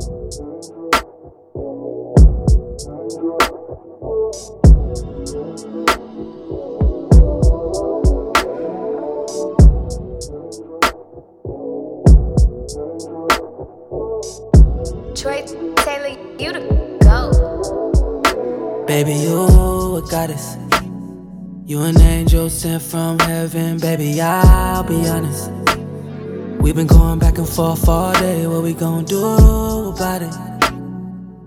Troy Taylor, you the go. Baby, you a goddess. You an angel sent from heaven, baby. I'll be honest. We've been going back and forth all day. What we gon' do about it?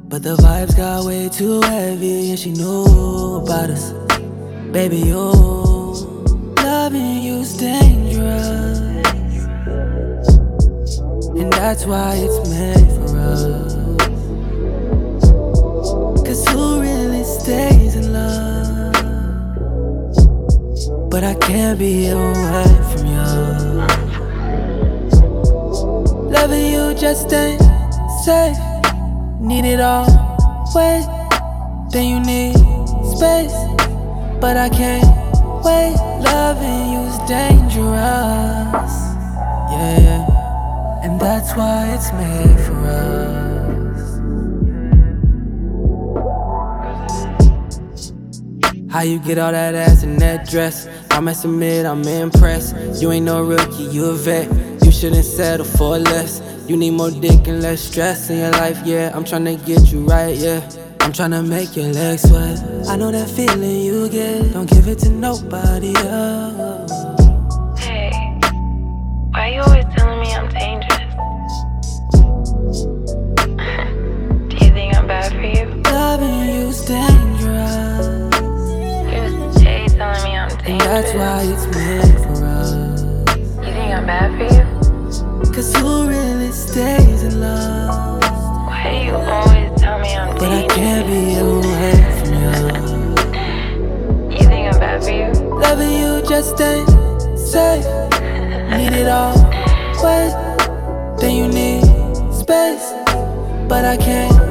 But the vibes got way too heavy, and she knew about us. Baby, you loving you's dangerous, and that's why it's made for us. Cause who really stays in love? But I can't be away from you. Loving you just ain't safe. Need it all, wait. Then you need space. But I can't wait. Loving you's dangerous. Yeah, yeah. And that's why it's made for us. How you get all that ass in that dress? I must admit, I'm impressed. You ain't no rookie, you a vet. Shouldn't settle for less. You need more dick and less stress in your life, yeah. I'm tryna get you right, yeah. I'm tryna make your legs sweat. I know that feeling you get. Don't give it to nobody else. Hey, why you always telling me I'm dangerous? Do you think I'm bad for you? Loving you's dangerous. You're telling me I'm And dangerous. that's why it's made for us. You think I'm bad for you? Cause who really stays in love? Why do you always tell me I'm But I can't be away from you. You think I'm bad for you? Loving you just ain't safe. Need it all, wait. Then you need space. But I can't